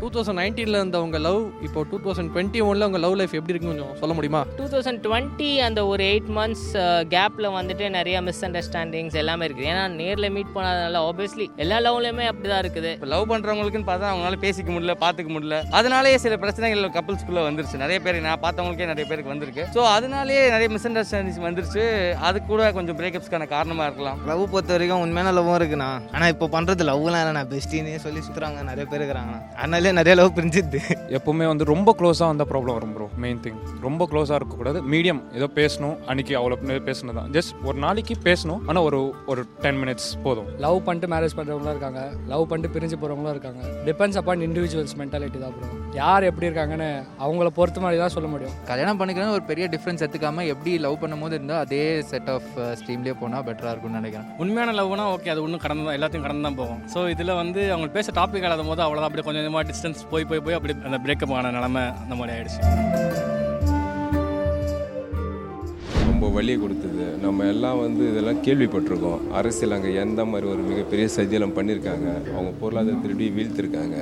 Two thousand நைன்டீனில் இருந்த உங்க லவ் இப்போ டூ தௌசண்ட் டுவெண்ட்டி ஒனில் உங்கள் லவ் லைஃப் எப்படி இருக்குன்னு கொஞ்சம் சொல்ல முடியுமா? டூ தௌசண்ட் டுவெண்ட்டி அந்த ஒரு எயிட் மந்த்ஸ் கேப்பில் வந்துட்டு நிறைய மிஸ் அண்டர்ஸ்டாண்டிங்ஸ் எல்லாமே இருக்குது. ஏன்னா நேரில் மீட் பண்ணாதனால ஆப்வியஸ்லி எல்லா லவ்லையுமே அப்படி தான் இருக்குது. இப்போ லவ் பண்ணுறவங்களுக்குன்னு பார்த்தா அவங்களால பேசிக்க முடியல பார்த்துக்க முடியல. அதனாலேயே சில பிரச்சனைகள் கப்பல்ஸ்குள்ளே வந்துருச்சு. நிறைய பேர் நான் பார்த்தவங்களுக்கே நிறைய பேருக்கு வந்திருக்கு. ஸோ அதனாலேயே நிறைய மிஸ் அண்டர்ஸ்டாண்டிங்ஸ் வந்துருச்சு. அது கூட கொஞ்சம் பிரேக்கப்ஸ்க்கான காரணமாக இருக்கலாம். லவ் பொறுத்த வரைக்கும் உண்மையான லவ்வும் இருக்குண்ணா. ஆனால் இப்போ பண்ணுறது லவ்லாம் இல்லைண்ணா. பெஸ்டின்னு சொல்லி சுற்றுறாங்க நிறைய பேர் இருக்கிறாங்கண்ணா. அதனாலே நிறைய லவ் பிரிஞ்சிது. எப்பவுமே வந்து ரொம்ப க்ளோஸாக வந்தால் ப்ராப்ளம் வரும் ப்ரோ மெயின் திங் ரொம்ப க்ளோஸாக இருக்கக்கூடாது மீடியம் ஏதோ பேசணும். அன்னைக்கு அவ்வளோ பேசணும் தான் ஜஸ்ட் ஒரு நாளைக்கு பேசணும். ஆனால் ஒரு ஒரு டென் மினிட்ஸ் போதும். லவ் பண்ணிட்டு மேரேஜ் பண்ணுறவங்களும் இருக்காங்க. லவ் பண்ணிட்டு பிரிஞ்சு போகிறவங்களும் இருக்காங்க. டிபெண்ட்ஸ் அப்பான் இண்டிவிஜுவல்ஸ் மென்டாலிட்டி தான் ப்ரோ யார் எப்படி இருக்காங்கன்னு அவங்கள பொறுத்த மாதிரி தான் சொல்ல முடியும். கல்யாணம் பண்ணிக்கிறேன்னு ஒரு பெரிய டிஃப்ரென்ஸ் எடுத்துக்காம எப்படி லவ் பண்ணும்போது இருந்தால் அதே செட் ஆஃப் ஸ்ட்ரீம்லேயே போனால் பெட்டராக இருக்கும்னு நினைக்கிறேன். உண்மையான லவ்னா ஓகே அது ஒன்றும் கடந்து தான் எல்லாத்தையும் கடந்து தான் போகும். ஸோ இதில் வந்து அவங்க பேச டாபிக் இல்லாத போது அவ்வளோதான் அப்படியே கொஞ்சம் கொஞ்சமாக டிஸ்டன்ஸ் போய் போய் போய் அப்படி அந்த பிரேக்கப் ஆன நிலமை அந்த மாதிரி ஆயிடுச்சு. ரொம்ப வலியை கொடுத்தது. நம்ம எல்லாம் வந்து இதெல்லாம் கேள்விப்பட்டிருக்கோம். அரசியல் அங்கே எந்த மாதிரி ஒரு மிகப்பெரிய சதியெல்லாம் பண்ணியிருக்காங்க. அவங்க பொருளாதாரத்தை எப்படி வீழ்த்திருக்காங்க.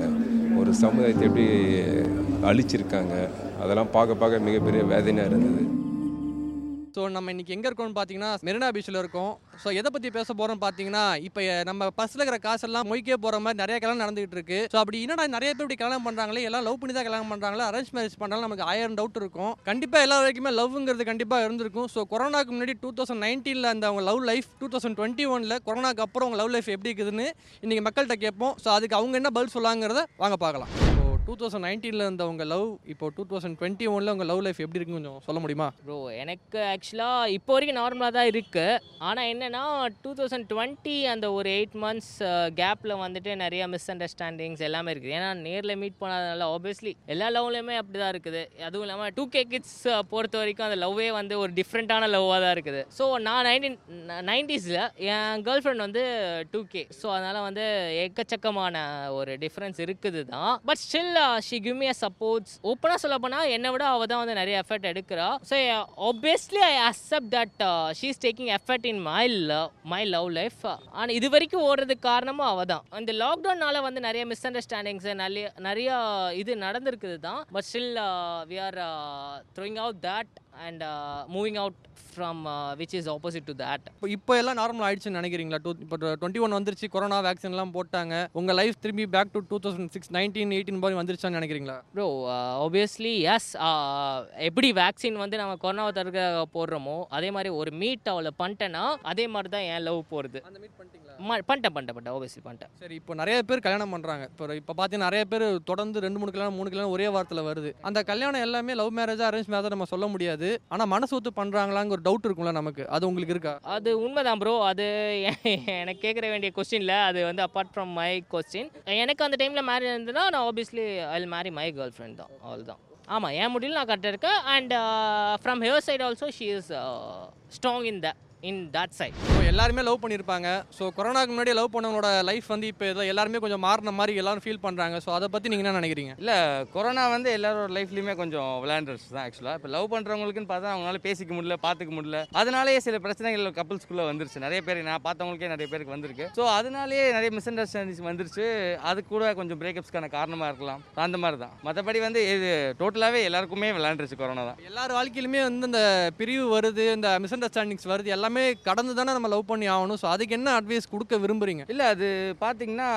ஒரு சமுதாயத்தை எப்படி அழிச்சிருக்காங்க. அதெல்லாம் பார்க்க பார்க்க மிகப்பெரிய வேதனையாக இருந்தது. ஸோ நம்ம இன்னைக்கு எங்கே இருக்கோம்னு பார்த்தீங்கன்னா மெரினா பீச்சில் இருக்கோம். ஸோ எதை பற்றி பேச போகிறோம் பார்த்தீங்கன்னா இப்போ நம்ம பஸ்ஸில் இருக்கிற காசெல்லாம் மொய்க்கே போகிற மாதிரி நிறைய கல்யாணம் நடந்துகிட்டு இருக்கு. ஸோ அப்படி என்னடா நிறைய பேர் இப்படி கல்யாணம் பண்ணுறாங்களே எல்லாம் லவ் பண்ணி தான் கல்யாணம் பண்ணுறாங்களா அரேஞ்ச் மேரேஜ் பண்ணாலும் நமக்கு ஆயிரம் டவுட் இருக்கும். கண்டிப்பாக எல்லா வரைக்குமே லவ்ங்கிறது கண்டிப்பாக இருந்திருக்கும். ஸோ கொரோனாக்கு முன்னாடி டூ தௌசண்ட் நைன்டீனில் அந்த அவங்க love life two thousand twenty ஒனில் கொரோனாக்கு அப்புறம் அவங்க லவ் லைஃப் எப்படி இருக்குதுன்னு இன்றைக்கி மக்கள்கிட்ட கேட்போம். ஸோ அதுக்கு அவங்க என்ன பதில் சொல்லாங்கிறத வாங்க பார்க்கலாம். டூ தௌசண்ட் நைன்டீனில் இருந்தவங்க லவ் இப்போ டூ தௌசண்ட் டுவெண்ட்டி ஒனில் உங்கள் லவ் லைஃப் எப்படி இருக்குன்னு கொஞ்சம் சொல்ல முடியுமா? ப்ரோ எனக்கு ஆக்சுவலாக இப்போ வரைக்கும் நார்மலாக தான் இருக்குது ஆனால் என்னென்னா டூ தௌசண்ட் டுவெண்ட்டி அந்த ஒரு எயிட் மந்த்ஸ் கேப்பில் வந்துட்டு நிறைய மிஸ் அண்டர்ஸ்டாண்டிங்ஸ் எல்லாமே இருக்குது. ஏன்னா நேரில் மீட் பண்ணாதனால ஆப்வியஸ்லி எல்லா லவ்லையுமே அப்படி தான் இருக்குது. அதுவும் இல்லாமல் டூ கே கிட்ஸ் பொறுத்த வரைக்கும் அந்த லவ்வே வந்து ஒரு டிஃப்ரெண்ட்டான லவ்வாக தான் இருக்குது. ஸோ நான் நைன்டீன் நைன்டிஸில் என் கேர்ள் ஃப்ரெண்ட் வந்து டூ கே ஸோ அதனால் வந்து எக்கச்சக்கமான ஒரு டிஃப்ரென்ஸ் இருக்குது தான். But still she give me a supports. ஓப்பனாக சொல்ல போனால் என்னை விட அவள் தான் வந்து நிறைய எஃபர்ட் எடுக்கிறா. So obviously I accept that she is taking effort in my love my love life ஆனால் இது வரைக்கும் ஓடுறதுக்கு காரணமும் அவள் தான். இந்த லாக்டவுனால வந்து நிறைய மிஸ் அண்டர்ஸ்டாண்டிங்ஸ் நிறைய நிறைய இது நடந்திருக்குது தான் but still we are throwing out that and moving out from which is opposite to that இப்போ இப்போ எல்லாம் நார்மல் ஆயிடுச்சுன்னு நினைக்கிறீங்களா? டூ இப்போ டுவெண்ட்டி ஒன் வந்துருச்சு கொரோனா வேக்சின்லாம் போட்டாங்க. உங்கள் லைஃப் திரும்பி back to two thousand six nineteen eighteen மாதிரி வந்துருச்சான்னு நினைக்கிறீங்களா? ப்ரோ ஆப்வியஸ்லி எஸ் எப்படி வேக்சின் வந்து நம்ம கொரோனாவை தடுக்க போடுறோமோ அதே மாதிரி ஒரு மீட் அவளை பண்ணிட்டேன்னா அதே மாதிரி தான் என் லவ் போகிறது பண்ணிட்டேன் பண்ணிட்டேன் பண்ணிட்டேன் ஆப்வியஸ்லி பண்ணிட்டேன் சரி இப்போ நிறைய பேர் கல்யாணம் பண்ணுறாங்க இப்போ இப்போ பார்த்தீங்கன்னா நிறைய பேர் தொடர்ந்து ரெண்டு மூணு கல்யாணம் மூணு கல்யாணம் ஒரே வாரத்தில் வருது. அந்த கல்யாணம் எல்லாமே லவ் மேரேஜ் அரேஞ்ச் மேரேஜ் நம்ம சொல்ல முடியாது. ஆனால் மனசு ஒத்து பண்ணுறாங்களாங்க ஒரு டவுட் இருக்கும்ல நமக்கு? அது உங்களுக்கு இருக்கா? அது உண்மைதான் ப்ரோ அது எனக்கு கேட்குற வேண்டிய கொஸ்டின்ல அது வந்து அப்பார்ட் ஃப்ரம் மை கொஸ்டின் எனக்கு அந்த டைமில் மேரேஜ் இருந்ததுன்னா நான் obviously I will marry my girlfriend தான். அவள் தான் ஆமாம் என் முடியல நான் கரெக்டாக இருக்கேன். And from here side also she is strong in the in that side இப்போ எல்லாருமே லவ் பண்ணியிருப்பாங்க ஸோ கொரோனாக்கு முன்னாடி லவ் பண்ணவங்களோட லைஃப் வந்து இப்போ இதில் எல்லாருமே கொஞ்சம் மாறின மாதிரி எல்லாரும் ஃபீல் பண்ணுறாங்க ஸோ அதை பற்றி நீங்கள் என்ன நினைக்கிறீங்க? இல்லை கொரோனா வந்து எல்லாரோட லைஃப்லையுமே கொஞ்சம் விளையாண்டுருச்சு தான் ஆக்சுவலாக இப்போ லவ் பண்ணுறவங்களுக்குன்னு பார்த்தா அவங்களால பேசிக்க முடியல பார்த்துக்க முடியல. அதனாலேயே சில பிரச்சனைகள் கப்பல்ஸ்குள்ளே வந்துருச்சு. நிறைய பேர் நான் பார்த்தவங்களுக்கே நிறைய பேருக்கு வந்திருக்கு. ஸோ அதனாலேயே நிறைய மிஸ் அண்டர்ஸ்டாண்டிங்ஸ் வந்துருச்சு. அது கூட கொஞ்சம் பிரேக்கப்ஸ்க்கான காரணமாக இருக்கலாம். அந்த மாதிரி தான். மற்றபடி வந்து இது டோட்டலாகவே எல்லாருக்குமே விளையாண்டுருச்சு கொரோனா தான். எல்லார் வாழ்க்கையிலுமே வந்து இந்த பிரிவு வருது இந்த மிஸ் மிஸ்அண்டர்ஸ்டாண்டிங்ஸ் வருது. எல்லாமே கடந்து தானே நம்ம லவ் பண்ணி ஆகணும். ஸோ அதுக்கு என்ன அட்வைஸ் கொடுக்க விரும்புறீங்க? இல்லை அது பார்த்தீங்கன்னா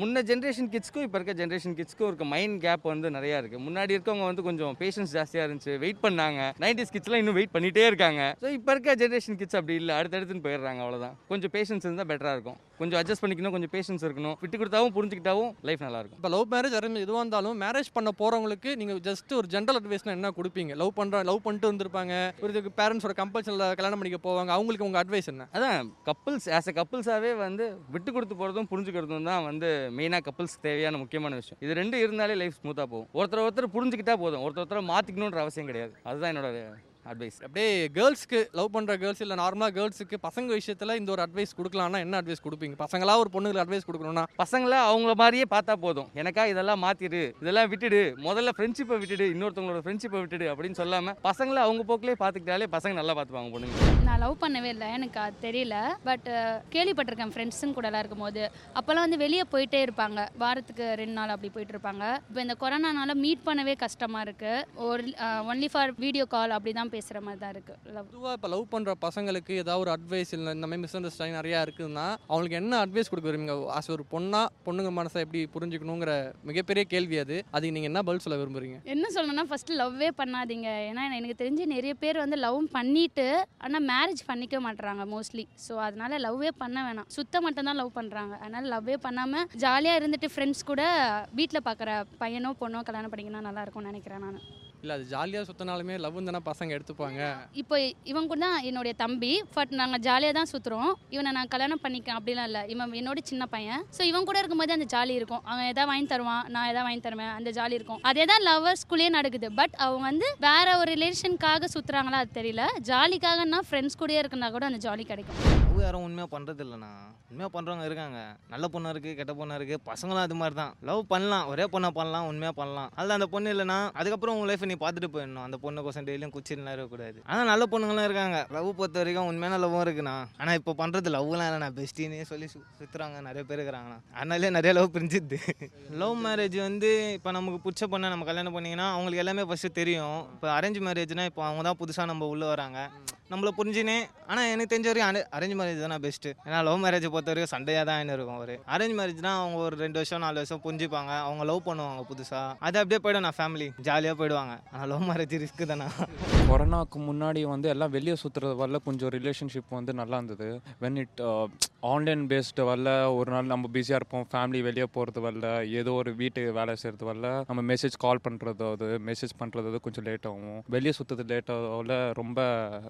முன்ன ஜென்ரேஷன் கிட்ஸ்க்கும் இப்போ இருக்க ஜென்ரேஷன் கிட்ஸ்க்கும் இருக்க மைண்ட் கேப் வந்து நிறையா இருக்குது முன்னாடி இருக்கவங்க வந்து கொஞ்சம் பேஷன்ஸ் ஜாஸ்தியாக இருந்துச்சு. வெயிட் பண்ணாங்க. நைன்டிஸ் கிட்ஸ்லாம் இன்னும் வெயிட் பண்ணிகிட்டே இருக்காங்க. ஸோ இப்போ இருக்க ஜென்ரேஷன் கிட்ஸ் அப்படி இல்லை. அடுத்தடுத்துன்னு போயிடுறாங்க அவ்வளோதான் கொஞ்சம் பேஷன்ஸ் இருந்தால் பெட்டராக இருக்கும். கொஞ்சம் அட்ஜஸ்ட் பண்ணிக்கணும் கொஞ்சம் பேஷன்ஸ் இருக்கணும். விட்டு கொடுத்தாவும் புரிஞ்சுக்கிட்டாவும் லைஃப் நல்லாயிருக்கும். இப்போ லவ் மேரேஜ் அரேஞ்ச் எதுவாக இருந்தாலும் மேரேஜ் பண்ண போகிறவங்களுக்கு நீங்கள் ஜஸ்ட் ஒரு ஜென்ரல் அட்வைஸ்னா என்ன கொடுப்பீங்க? லவ் பண்ணுற லவ் பண்ணிட்டு இருந்திருப்பாங்க ஒரு இதுக்கு பேரண்ட்ஸோட கம்பல்ஷனில் கல்யாணம் பண்ணிக்க போவாங்க. அவங்களுக்கு உங்கள் அட்வைஸ் என்ன? அதான் கப்புள்ஸ் ஆஸ் அ கப்புள்ஸாகவே வந்து விட்டு கொடுத்து போகிறதும் புரிஞ்சுக்கிறதும் தான் வந்து மெயினாக கப்புள்ஸ் தேவையான முக்கியமான விஷயம். இது ரெண்டு இருந்தாலே லைஃப் ஸ்மூத்தாக போகும். ஒருத்தர் ஒருத்தர் புரிஞ்சுக்கிட்டா போதும். ஒருத்தர் ஒருத்தர் மாற்றிக்கணுன்ற அவசியம் கிடையாது. அதுதான் என்னோட அட்வைஸ் அப்படியே கேர்ள்ஸ்க்கு லவ் பண்ணுற கேர்ள்ஸ் இல்லை நார்மலாக கேர்ள்ஸுக்கு பசங்க விஷயத்தில் இந்த ஒரு அட்வைஸ் கொடுக்கலாம்னா என்ன அட்வைஸ் கொடுப்பீங்க? பசங்களா ஒரு பொண்ணுங்களுக்கு அட்வைஸ் கொடுக்கணும்னா பசங்களை அவங்கள மாதிரியே பார்த்தா போதும். எனக்கா இதெல்லாம் மாற்றிடு இதெல்லாம் விட்டுடு முதல்ல ஃப்ரெண்ட்ஷிப்பை விட்டுடு இன்னொருத்தவங்களோட ஃப்ரெண்ட்ஷிப்பை விட்டுடு அப்படின்னு சொல்லாமல் பசங்களை அவங்க போக்கிலே பார்த்துக்கிட்டாலே பசங்க நல்லா பார்த்துப்பாங்க பொண்ணுங்க. நான் லவ் பண்ணவே இல்லை எனக்கு அது தெரியல. பட் கேள்விப்பட்டிருக்கேன் ஃப்ரெண்ட்ஸுங்க கூடலாம் இருக்கும்போது. அப்போல்லாம் வந்து வெளியே போயிட்டே இருப்பாங்க. வாரத்துக்கு ரெண்டு நாள் அப்படி போயிட்டு இருப்பாங்க. இப்போ இந்த கொரோனானால மீட் பண்ணவே கஷ்டமாக இருக்குது ஒரு ஒன்லி ஃபார் வீடியோ கால் அப்படி தான் பேசுகிற மாதிரி தான் இருக்குது லவ் பொதுவாக இப்போ லவ் பண்ணுற பசங்களுக்கு ஏதாவது ஒரு அட்வைஸ் இல்லை இந்த மாதிரி மிஸ் அண்டர்ஸ்டாண்டிங் நிறையா இருக்குதுன்னா அவங்களுக்கு என்ன அட்வைஸ் கொடுக்க விரும்புங்க ஆஸ் ஒரு பொண்ணா பொண்ணுங்க மனசை எப்படி புரிஞ்சுக்கணுங்கிற மிகப்பெரிய கேள்வி அது. அதுக்கு நீங்கள் என்ன பதில் சொல்ல விரும்புறீங்க? என்ன சொல்லணும்னா ஃபஸ்ட்டு லவ்வே பண்ணாதீங்க. ஏன்னா எனக்கு தெரிஞ்சு நிறைய பேர் வந்து லவ் பண்ணிட்டு ஆனால் மேரேஜ் பண்ணிக்க மாட்றாங்க மோஸ்ட்லி ஸோ அதனால லவ்வே பண்ண வேணாம். சுத்த மட்டும் தான் லவ் பண்ணுறாங்க அதனால லவ்வே பண்ணாமல் ஜாலியாக இருந்துட்டு ஃப்ரெண்ட்ஸ் கூட வீட்டில் பார்க்குற பையனோ பொண்ணோ கல்யாணம் பண்ணிங்கன்னா நல்லா இருக்கும்னு நினைக்கிறேன் நான். இல்லை அது ஜாலியாக சுற்றினாலுமே லவ் தானே பசங்க எடுத்துப்பாங்க. இப்போ இவன் கூட தான் என்னுடைய தம்பி பட் நாங்கள் ஜாலியாக தான் சுற்றுறோம் இவனை நான் கல்யாணம் பண்ணிக்கேன் அப்படிலாம் இல்லை. இவன் என்னோட சின்ன பையன். ஸோ இவன் கூட இருக்கும்போது அந்த ஜாலி இருக்கும். அவன் எதாவது வாங்கி தருவான் நான் எதாவது வாங்கி தருவேன் அந்த ஜாலி இருக்கும். அதே தான் லவ்வர்ஸ்குள்ளேயே நடக்குது. பட் அவங்க வந்து வேற ஒரு ரிலேஷனுக்காக சுற்றுறாங்களா அது தெரியல. ஜாலிக்காகனா ஃப்ரெண்ட்ஸ் கூடயே இருக்குன்னா கூட அந்த ஜாலி கிடைக்கும். லவ் யாரும் உண்மையாக பண்ணுறது இல்லைண்ணா உண்மையாக பண்ணுறவங்க இருக்காங்க. நல்ல பொண்ணாக இருக்குது கெட்ட பொண்ணாக இருக்குது பசங்களும் அது மாதிரி தான் லவ் பண்ணலாம். ஒரே பொண்ணை பண்ணலாம் உண்மையாக பண்ணலாம். அதில் அந்த பொண்ணு இல்லைனா அதுக்கப்புறம் உங்கள் லைஃப் நீ பார்த்துட்டு போயிடணும். அந்த பொண்ணு கோசம் டெய்லியும் குச்சிலாம் இருக்கக்கூடாது. ஆனால் நல்ல பொண்ணுங்களும் இருக்காங்க. லவ் பொறுத்த வரைக்கும் உண்மையான லவ்வும் இருக்குண்ணா. ஆனால் இப்போ பண்ணுறது லவ்லாம் இல்லைண்ணா. பெஸ்டின்னே சொல்லி சு சுற்றுறாங்க நிறைய பேர் இருக்கிறாங்கண்ணா. அதனாலே நிறைய லவ் பிரிஞ்சுது. லவ் மேரேஜ் வந்து இப்போ நமக்கு பிடிச்ச பொண்ணை நம்ம கல்யாணம் பண்ணிங்கன்னா அவங்களுக்கு எல்லாமே ஃபஸ்ட்டு தெரியும். இப்போ அரேஞ்ச் மேரேஜ்னால் இப்போ அவங்க தான் புதுசாக நம்ம உள்ளே வராங்க. நம்மளை புரிஞ்சுனே. ஆனால் எனக்கு தெரிஞ்ச வரைக்கும் அரேஞ்ச் மேரேஜ் தானே பெஸ்ட்டு ஏன்னா லவ் மேரேஜ் பொறுத்த வரைக்கும் சண்டையாக தான் என்ன இருக்கும் ஒரு அரேஞ்ச் மேரேஜ்னா அவங்க ஒரு ரெண்டு வருஷம் நாலு வருஷம் புரிஞ்சுப்பாங்க. அவங்க லவ் பண்ணுவாங்க புதுசாக அது அப்படியே போய்டும் நான் ஃபேமிலி ஜாலியாக போயிடுவாங்க. ஆனால் லவ் மேரேஜ் ரிஸ்க்கு தானே? கொரோனாக்கு முன்னாடி வந்து எல்லாம் வெளியே சுற்றுறது வரல கொஞ்சம் ரிலேஷன்ஷிப் வந்து நல்லா இருந்தது. வென் இட் ஆன்லைன் பேஸ்டு வரல. ஒரு நாள் நம்ம பிஸியாக இருப்போம். ஃபேமிலி வெளியே போகிறது வரல. ஏதோ ஒரு வீட்டு வேலை செய்கிறது வரல. நம்ம மெசேஜ் கால் பண்ணுறது அது மெசேஜ் பண்ணுறது கொஞ்சம் லேட் ஆகும். வெளியே சுற்றுறது லேட் ஆகல. ரொம்ப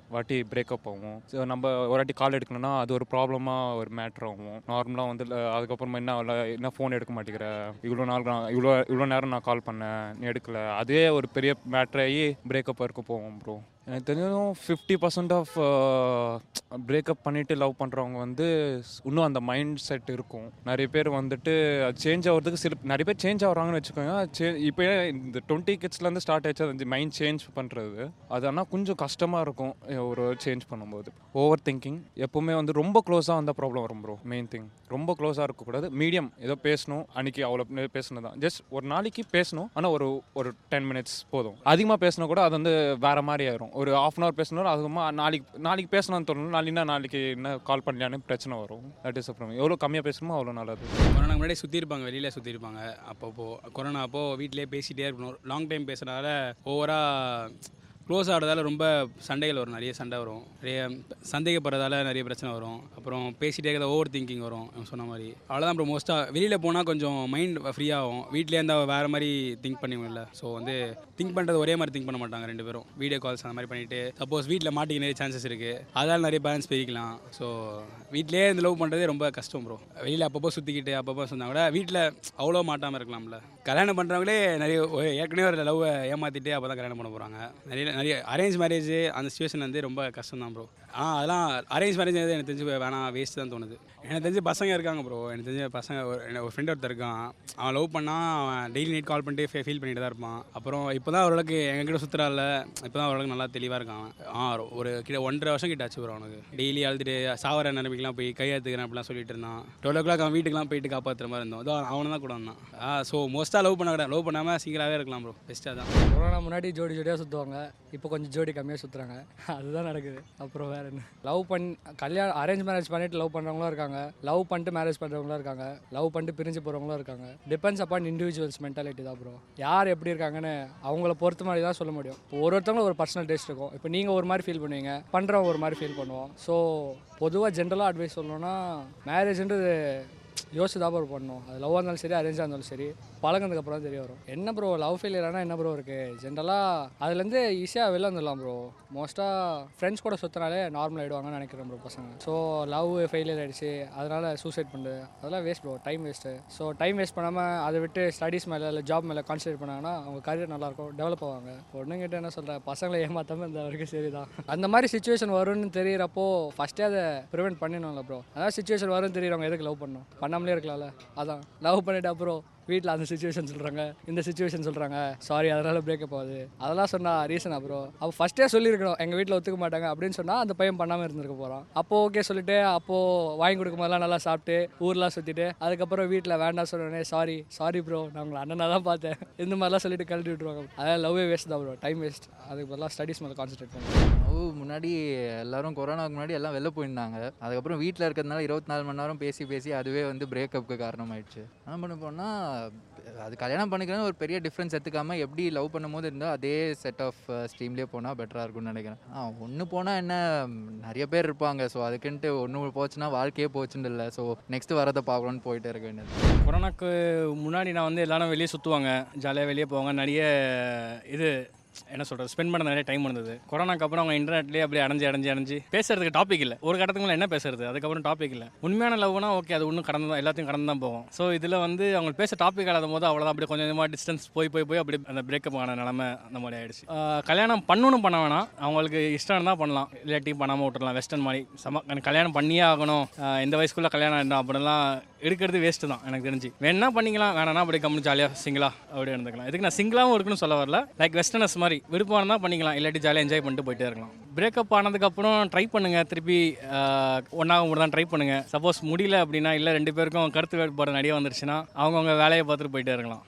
வாட்டி பிரேக்கப் ஆகும். ஸோ நம்ம ஒரு வாட்டி கால் எடுக்கணும்னா அது ஒரு ப்ராப்ளமாக ஒரு மேட்ரு ஆகும். நார்மலாக வந்து அதுக்கப்புறமா என்ன ஆகல, என்ன ஃபோன் எடுக்க மாட்டேங்கிற? இவ்வளோ நாள் நான் இவ்வளோ இவ்வளோ நேரம் நான் கால் பண்ணேன். நீ எடுக்கல. அதே ஒரு பெரிய மேட்ராகி பிரேக்கப் இருக்க போவோம் ப்ரோ எனக்கு தெரிஞ்சதும் ஃபிஃப்டி பர்சன்ட் ஆஃப் பிரேக்கப் பண்ணிவிட்டு லவ் பண்ணுறவங்க வந்து இன்னும் அந்த மைண்ட் செட் இருக்கும். நிறைய பேர் வந்துட்டு சேஞ்ச் ஆகிறதுக்கு சில நிறைய பேர் சேஞ்ச் ஆகிறாங்கன்னு வச்சுக்கோங்க. சே இப்போ இந்த டுவெண்ட்டி கிட்ஸ்லேருந்து ஸ்டார்ட் ஆச்சு அந்த மைண்ட் சேஞ்ச் பண்ணுறது அது ஆனால் கொஞ்சம் கஷ்டமாக இருக்கும் ஒரு சேஞ்ச் பண்ணும்போது. ஓவர் திங்கிங் எப்போவுமே வந்து ரொம்ப க்ளோஸாக வந்தால் ப்ராப்ளம் வரும் ப்ரோ மெயின் திங் ரொம்ப க்ளோஸாக இருக்கக்கூடாது. மீடியம் ஏதோ பேசணும் அன்றைக்கி அவ்வளோ பேசணும் தான் ஜஸ்ட் ஒரு நாளைக்கு பேசணும் ஆனால் ஒரு ஒரு டென் மினிட்ஸ் போதும். அதிகமாக பேசினா கூட அது வந்து வேறு மாதிரி ஆயிரும். ஒரு ஆஃப் அன் ஹவர் பேசணும் அதுக்கப்புறமா நாளைக்கு நாளைக்கு பேசணும்னு தோணும் நாளைக்கு நாளைக்கு என்ன கால் பண்ணலான்னு பிரச்சனை வரும். தட் இஸ் அப்புறம் எவ்வளோ கம்மியாக பேசணுமோ அவ்வளோ நல்லது. கொரோனா முன்னாடி சுற்றி இருப்பாங்க வெளியில் சுற்றி இருப்பாங்க அப்பப்போ கொரோனா அப்போ வீட்டிலேயே பேசிகிட்டே இருக்கணும். லாங் டைம் பேசுறதால ஓவராக க்ளோஸ் ஆகிறதால ரொம்ப சண்டைகள் வரும். நிறைய சண்டை வரும். நிறைய சந்தேகப்படுறதால நிறைய பிரச்சனை வரும். அப்புறம் பேசிகிட்டே இருக்கிற ஓவர் திங்கிங் வரும் சொன்ன மாதிரி. அவ்வளோதான் அப்புறம் மோஸ்ட்டாக வெளியில் போனால் கொஞ்சம் மைண்ட் ஃப்ரீயாகும் வீட்டிலே இருந்தால் வேறு மாதிரி திங்க் பண்ணிவிடல ஸோ வந்து திங்க் பண்ணுறது ஒரே மாதிரி திங்க் பண்ண மாட்டாங்க ரெண்டு பேரும். வீடியோ கால்ஸ் அந்த மாதிரி பண்ணிவிட்டு சப்போஸ் வீட்டில் மாட்டிக்க நிறைய சான்சஸ் இருக்குது அதால் நிறைய பேலன்ஸ் பிரிக்கலாம். ஸோ வீட்டிலே இந்த லவ் பண்ணுறதே ரொம்ப கஷ்டம் ப்ரோ வெளியில் அப்பப்போ சுற்றிக்கிட்டு அப்பப்போ சொன்னால் கூட வீட்டில் அவ்வளோ மாட்டாமல் இருக்கலாம்ல. கல்யாணம் பண்ணுறவங்களே நிறைய ஏற்கனவே ஒரு லவ் ஏமாற்றிட்டு அப்போ தான் கல்யாணம் பண்ண போகிறாங்க நிறைய நிறைய அரேஞ்ச் மேரேஜ் அந்த சுச்சுவேஷன் வந்து ரொம்ப கஷ்டம் தான் ப்ரோ ஆ அதெல்லாம் அரேஞ்ச் மேரேஜ் எனக்கு தெரிஞ்சு வேணாம் வேஸ்ட் தான் தோணுது. எனக்கு தெரிஞ்சு பசங்க இருக்காங்க ப்ரோ எனக்கு தெரிஞ்ச பசங்க ஒரு ஒரு ஃப்ரெண்ட் ஒருத்தர் இருக்கான். அவன் லவ் பண்ணால் அவன் டெய்லி நைட் கால் பண்ணிட்டு ஃபீல் பண்ணிட்டு தான் இருப்பான். அப்புறம் இப்போ தான் ஓரளவுக்கு எங்ககிட்ட கிட்ட சுற்றுறால இப்போ தான் ஓரளவுக்கு நல்லா தெளிவாக இருக்கான் ஆ ஒரு கிட்ட ஒன்றரை வருஷம் கிட்ட ஆச்சு ப்ரோ அவனுக்கு. டெய்லி அழுதுட்டு சாவர நிலைமைக்கெலாம் போய் கையாத்துக்கிறேன் அப்படிலாம் சொல்லிட்டு இருந்தான். டுவெல் ஓ கிளாக் அவன் வீட்டுக்குலாம் போயிட்டு காப்பாற்றுற மாதிரி இருந்தோம் அதோ அவனை தான் கூட வந்தான். ஆ ஸோ மோஸ்ட்டாக லவ் பண்ண கூட லவ் பண்ணாமல் சிங்கிளாகவே இருக்கலாம் ப்ரோ பெஸ்ட்டாக தான். கொரோனா முன்னாடி ஜோடி ஜோடியாக சுற்றுவாங்க இப்போ கொஞ்சம் ஜோடி கம்மியாக சுற்றுறாங்க அதுதான் நடக்குது. அப்புறம் வேற என்ன? லவ் பண் கல்யாணம் அரேஞ்ச் மேரேஜ் பண்ணிட்டு லவ் பண்ணுறவங்களும் இருக்காங்க. லவ் பண்ணிட்டு மேரேஜ் பண்ணுறவங்களும் இருக்காங்க. லவ் பண்ணிட்டு பிரிஞ்சு போகிறவங்களும் இருக்காங்க. டிபெண்ட்ஸ் அப்பான் இண்டிவிஜுவல்ஸ் மென்டாலிட்டி தான் ப்ரோ யார் எப்படி இருக்காங்கன்னு அவங்கள பொறுத்த மாதிரி தான் சொல்ல முடியும். இப்போ ஒரு ஒருத்தவங்களும் ஒரு பர்சனல் டேஸ்ட் இருக்கும். இப்போ நீங்கள் ஒரு மாதிரி ஃபீல் பண்ணுவீங்க. பண்ணுறவங்க ஒரு மாதிரி ஃபீல் பண்ணுவோம். ஸோ பொதுவாக ஜென்ரலாக அட்வைஸ் சொல்லணும்னா மேரேஜ்ன்றது யோசிச்சு தான் bro பண்ணணும் அது லவ்வாக இருந்தாலும் சரி அரேஞ்சாக இருந்தாலும் சரி பழகினதுக்கப்புறம் தான் தெரிய வரும் என்ன ப்ரோ லவ் ஃபெயிலியர் ஆனால் என்ன ப்ரோ இருக்குது ஜென்ரலாக அதுலேருந்து ஈஸியாக வெளில வந்துடலாம் ப்ரோ மோஸ்ட்டாக ஃப்ரெண்ட்ஸ் கூட சுற்றினாலே நார்மல் ஆகிடுவாங்கன்னு நினைக்கிறேன் ப்ரோ பசங்க. ஸோ லவ் ஃபெயிலியர் ஆகிடுச்சு அதனால் சூசைட் பண்ணுது அதெல்லாம் waste bro time waste so time waste பண்ணாமல் அதை விட்டு ஸ்டடீஸ் மேலே இல்லை ஜாப் மேலே கான்சன்ட்ரேட் பண்ணாங்கன்னா அவங்க கரியர் நல்லாயிருக்கும் டெவலப் ஆவாங்க. பொண்ணுங்கிட்ட என்ன சொல்கிறேன் பசங்களை ஏமாத்தாமல் இந்த வரைக்கும் சரி தான் அந்த மாதிரி சுச்சுவேஷன் வரும்னு தெரியிறப்போ ஃபஸ்ட்டே அதை ப்ரிவெண்ட் பண்ணிடணும்ல ப்ரோ அதாவது சுச்சுவேஷன் வரும்னு தெரியுறவங்க எதுக்கு லவ் பண்ணணும்? பண்ணாமலே இருக்கலாம்ல. அதான். லவ் பண்ணிட்டு அப்புறம் வீட்டில் அந்த சுச்சுவேஷன் சொல்கிறாங்க இந்த சுச்சுவேஷன் சொல்கிறாங்க சாரி அதனால் பிரேக்கப் ஆகுது. அதெல்லாம் சொன்னால் ரீசன் அப்புறம் அப்போ ஃபஸ்ட்டே சொல்லியிருக்கணும். எங்கள் வீட்டில் ஒத்துக்க மாட்டாங்க அப்படின்னு சொன்னால் அந்த பையன் பண்ணாமல் இருந்திருக்க போகிறான் அப்போ ஓகே சொல்லிட்டு அப்போது வாங்கி கொடுக்கும்போதெல்லாம் நல்லா சாப்பிட்டு ஊர்லாம் சுற்றிட்டு அதுக்கப்புறம் வீட்டில் வேண்டாம் சொன்னோடனே சாரி சாரி ப்ரோ நான் உங்களை அண்ணனாக தான் பார்த்தேன். இந்த மாதிரிலாம் சொல்லிட்டு கழட்டி விட்ருவாங்க அதான் லவ்வே வேஸ்ட் தான் ப்ரோ டைம் வேஸ்ட் அதுக்கு பதிலாக ஸ்டடீஸ் மேலே கான்சன்ட்ரேட் பண்ணுவோம் லவ் முன்னாடி எல்லாரும் கொரோனாவுக்கு முன்னாடி எல்லாம் வெளில போயிருந்தாங்க. அதுக்கப்புறம் வீட்டில் இருக்கிறதுனால இருபத்தி நாலு மணி நேரம் பேசி பேசி அதுவே வந்து பிரேக்கப்புக்கு காரணமாயிடுச்சு. என்ன பண்ண போனால் அது கல்யாணம் பண்ணிக்கிறேன்னு ஒரு பெரிய டிஃப்ரென்ஸ் எடுத்துக்காமல் எப்படி லவ் பண்ணும்போது இருந்தால் அதே செட் ஆஃப் ஸ்ட்ரீம்லேயே போனால் பெட்டராக இருக்கும்னு நினைக்கிறேன். ஆ ஒன்று போனால் என்ன நிறைய பேர் இருப்பாங்க. ஸோ அதுக்குன்ட்டு ஒன்று போச்சுன்னா வாழ்க்கையே போச்சுன்னு இல்லை. ஸோ நெக்ஸ்ட் வரதை பார்க்கணும்னு போயிட்டே இருக்க வேண்டியது. கொரோனாக்கு முன்னாடி நான் வந்து எல்லாரும் வெளியே சுற்றுவாங்க ஜாலியாக வெளியே போவாங்க. நிறைய இது என்ன சொல்கிறது ஸ்பெண்ட் பண்ண நிறைய டைம் இருந்தது. கொரோனாக்கு அப்புறம் அவங்க இன்டர்நெட்லேயே அப்படியே அடைஞ்சு அடைஞ்சு அடைஞ்சு பேசுறதுக்கு டாபிக் இல்லை. ஒரு கட்டத்துக்கு மேலே என்ன பேசுறது? அதுக்கப்புறம் டாபிக் இல்லை. உண்மையான லவ்னா ஓகே அது ஒன்றும் கடந்து தான் எல்லாத்தையும் கடந்து தான் போகும். ஸோ இதில் வந்து அவங்க பேச டாபிக் ஆகாத போது அவ்வளோதான் அப்படியே கொஞ்சம் கொஞ்சமாக டிஸ்டன்ஸ் போய் போய் போய் அப்படி அந்த பிரேக்கப் ஆன நிலமை அந்த மாதிரி ஆயிடுச்சு. கல்யாணம் பண்ணணும் பண்ண வேணாம். அவங்களுக்கு இஷ்டம் இருந்தால் பண்ணலாம். இல்லாட்டி பண்ணாமல் விட்டுறலாம். வெஸ்டர்ன் மாதிரி. சம கல்யாணம் பண்ணியே ஆகணும். இந்த வயசுக்குள்ளே கல்யாணம் ஆகிடும் அப்படிலாம் எடுக்கிறது வேஸ்ட்டு தான் எனக்கு தெரிஞ்சு. வேணா பண்ணிக்கலாம். வேணாம் அப்படி கம்மி ஜாலியாக சிங்கிளாக அப்படியே இருந்துக்கலாம். இதுக்கு நான் சிங்கிளாகவும் இருக்குன்னு சொல்ல வரல. லைக் வெஸ்டர்னஸ் மாதிரி விருப்பம் இருந்தால் பண்ணிக்கலாம் இல்லாட்டி ஜாலியாக என்ஜாய் பண்ணிட்டு போயிட்டே இருக்கலாம். பிரேக்கப் ஆனதுக்கப்புறம் ட்ரை பண்ணுங்கள் திருப்பி ஒன்றாக மட்டும் தான் ட்ரை பண்ணுங்கள் சப்போஸ் முடியல அப்படின்னா இல்லை ரெண்டு பேருக்கும் கருத்து வேறுபாடு நிறைய வந்துருச்சுன்னா அவங்கவுங்க வேலையை பார்த்துட்டு போயிட்டே இருக்கலாம்.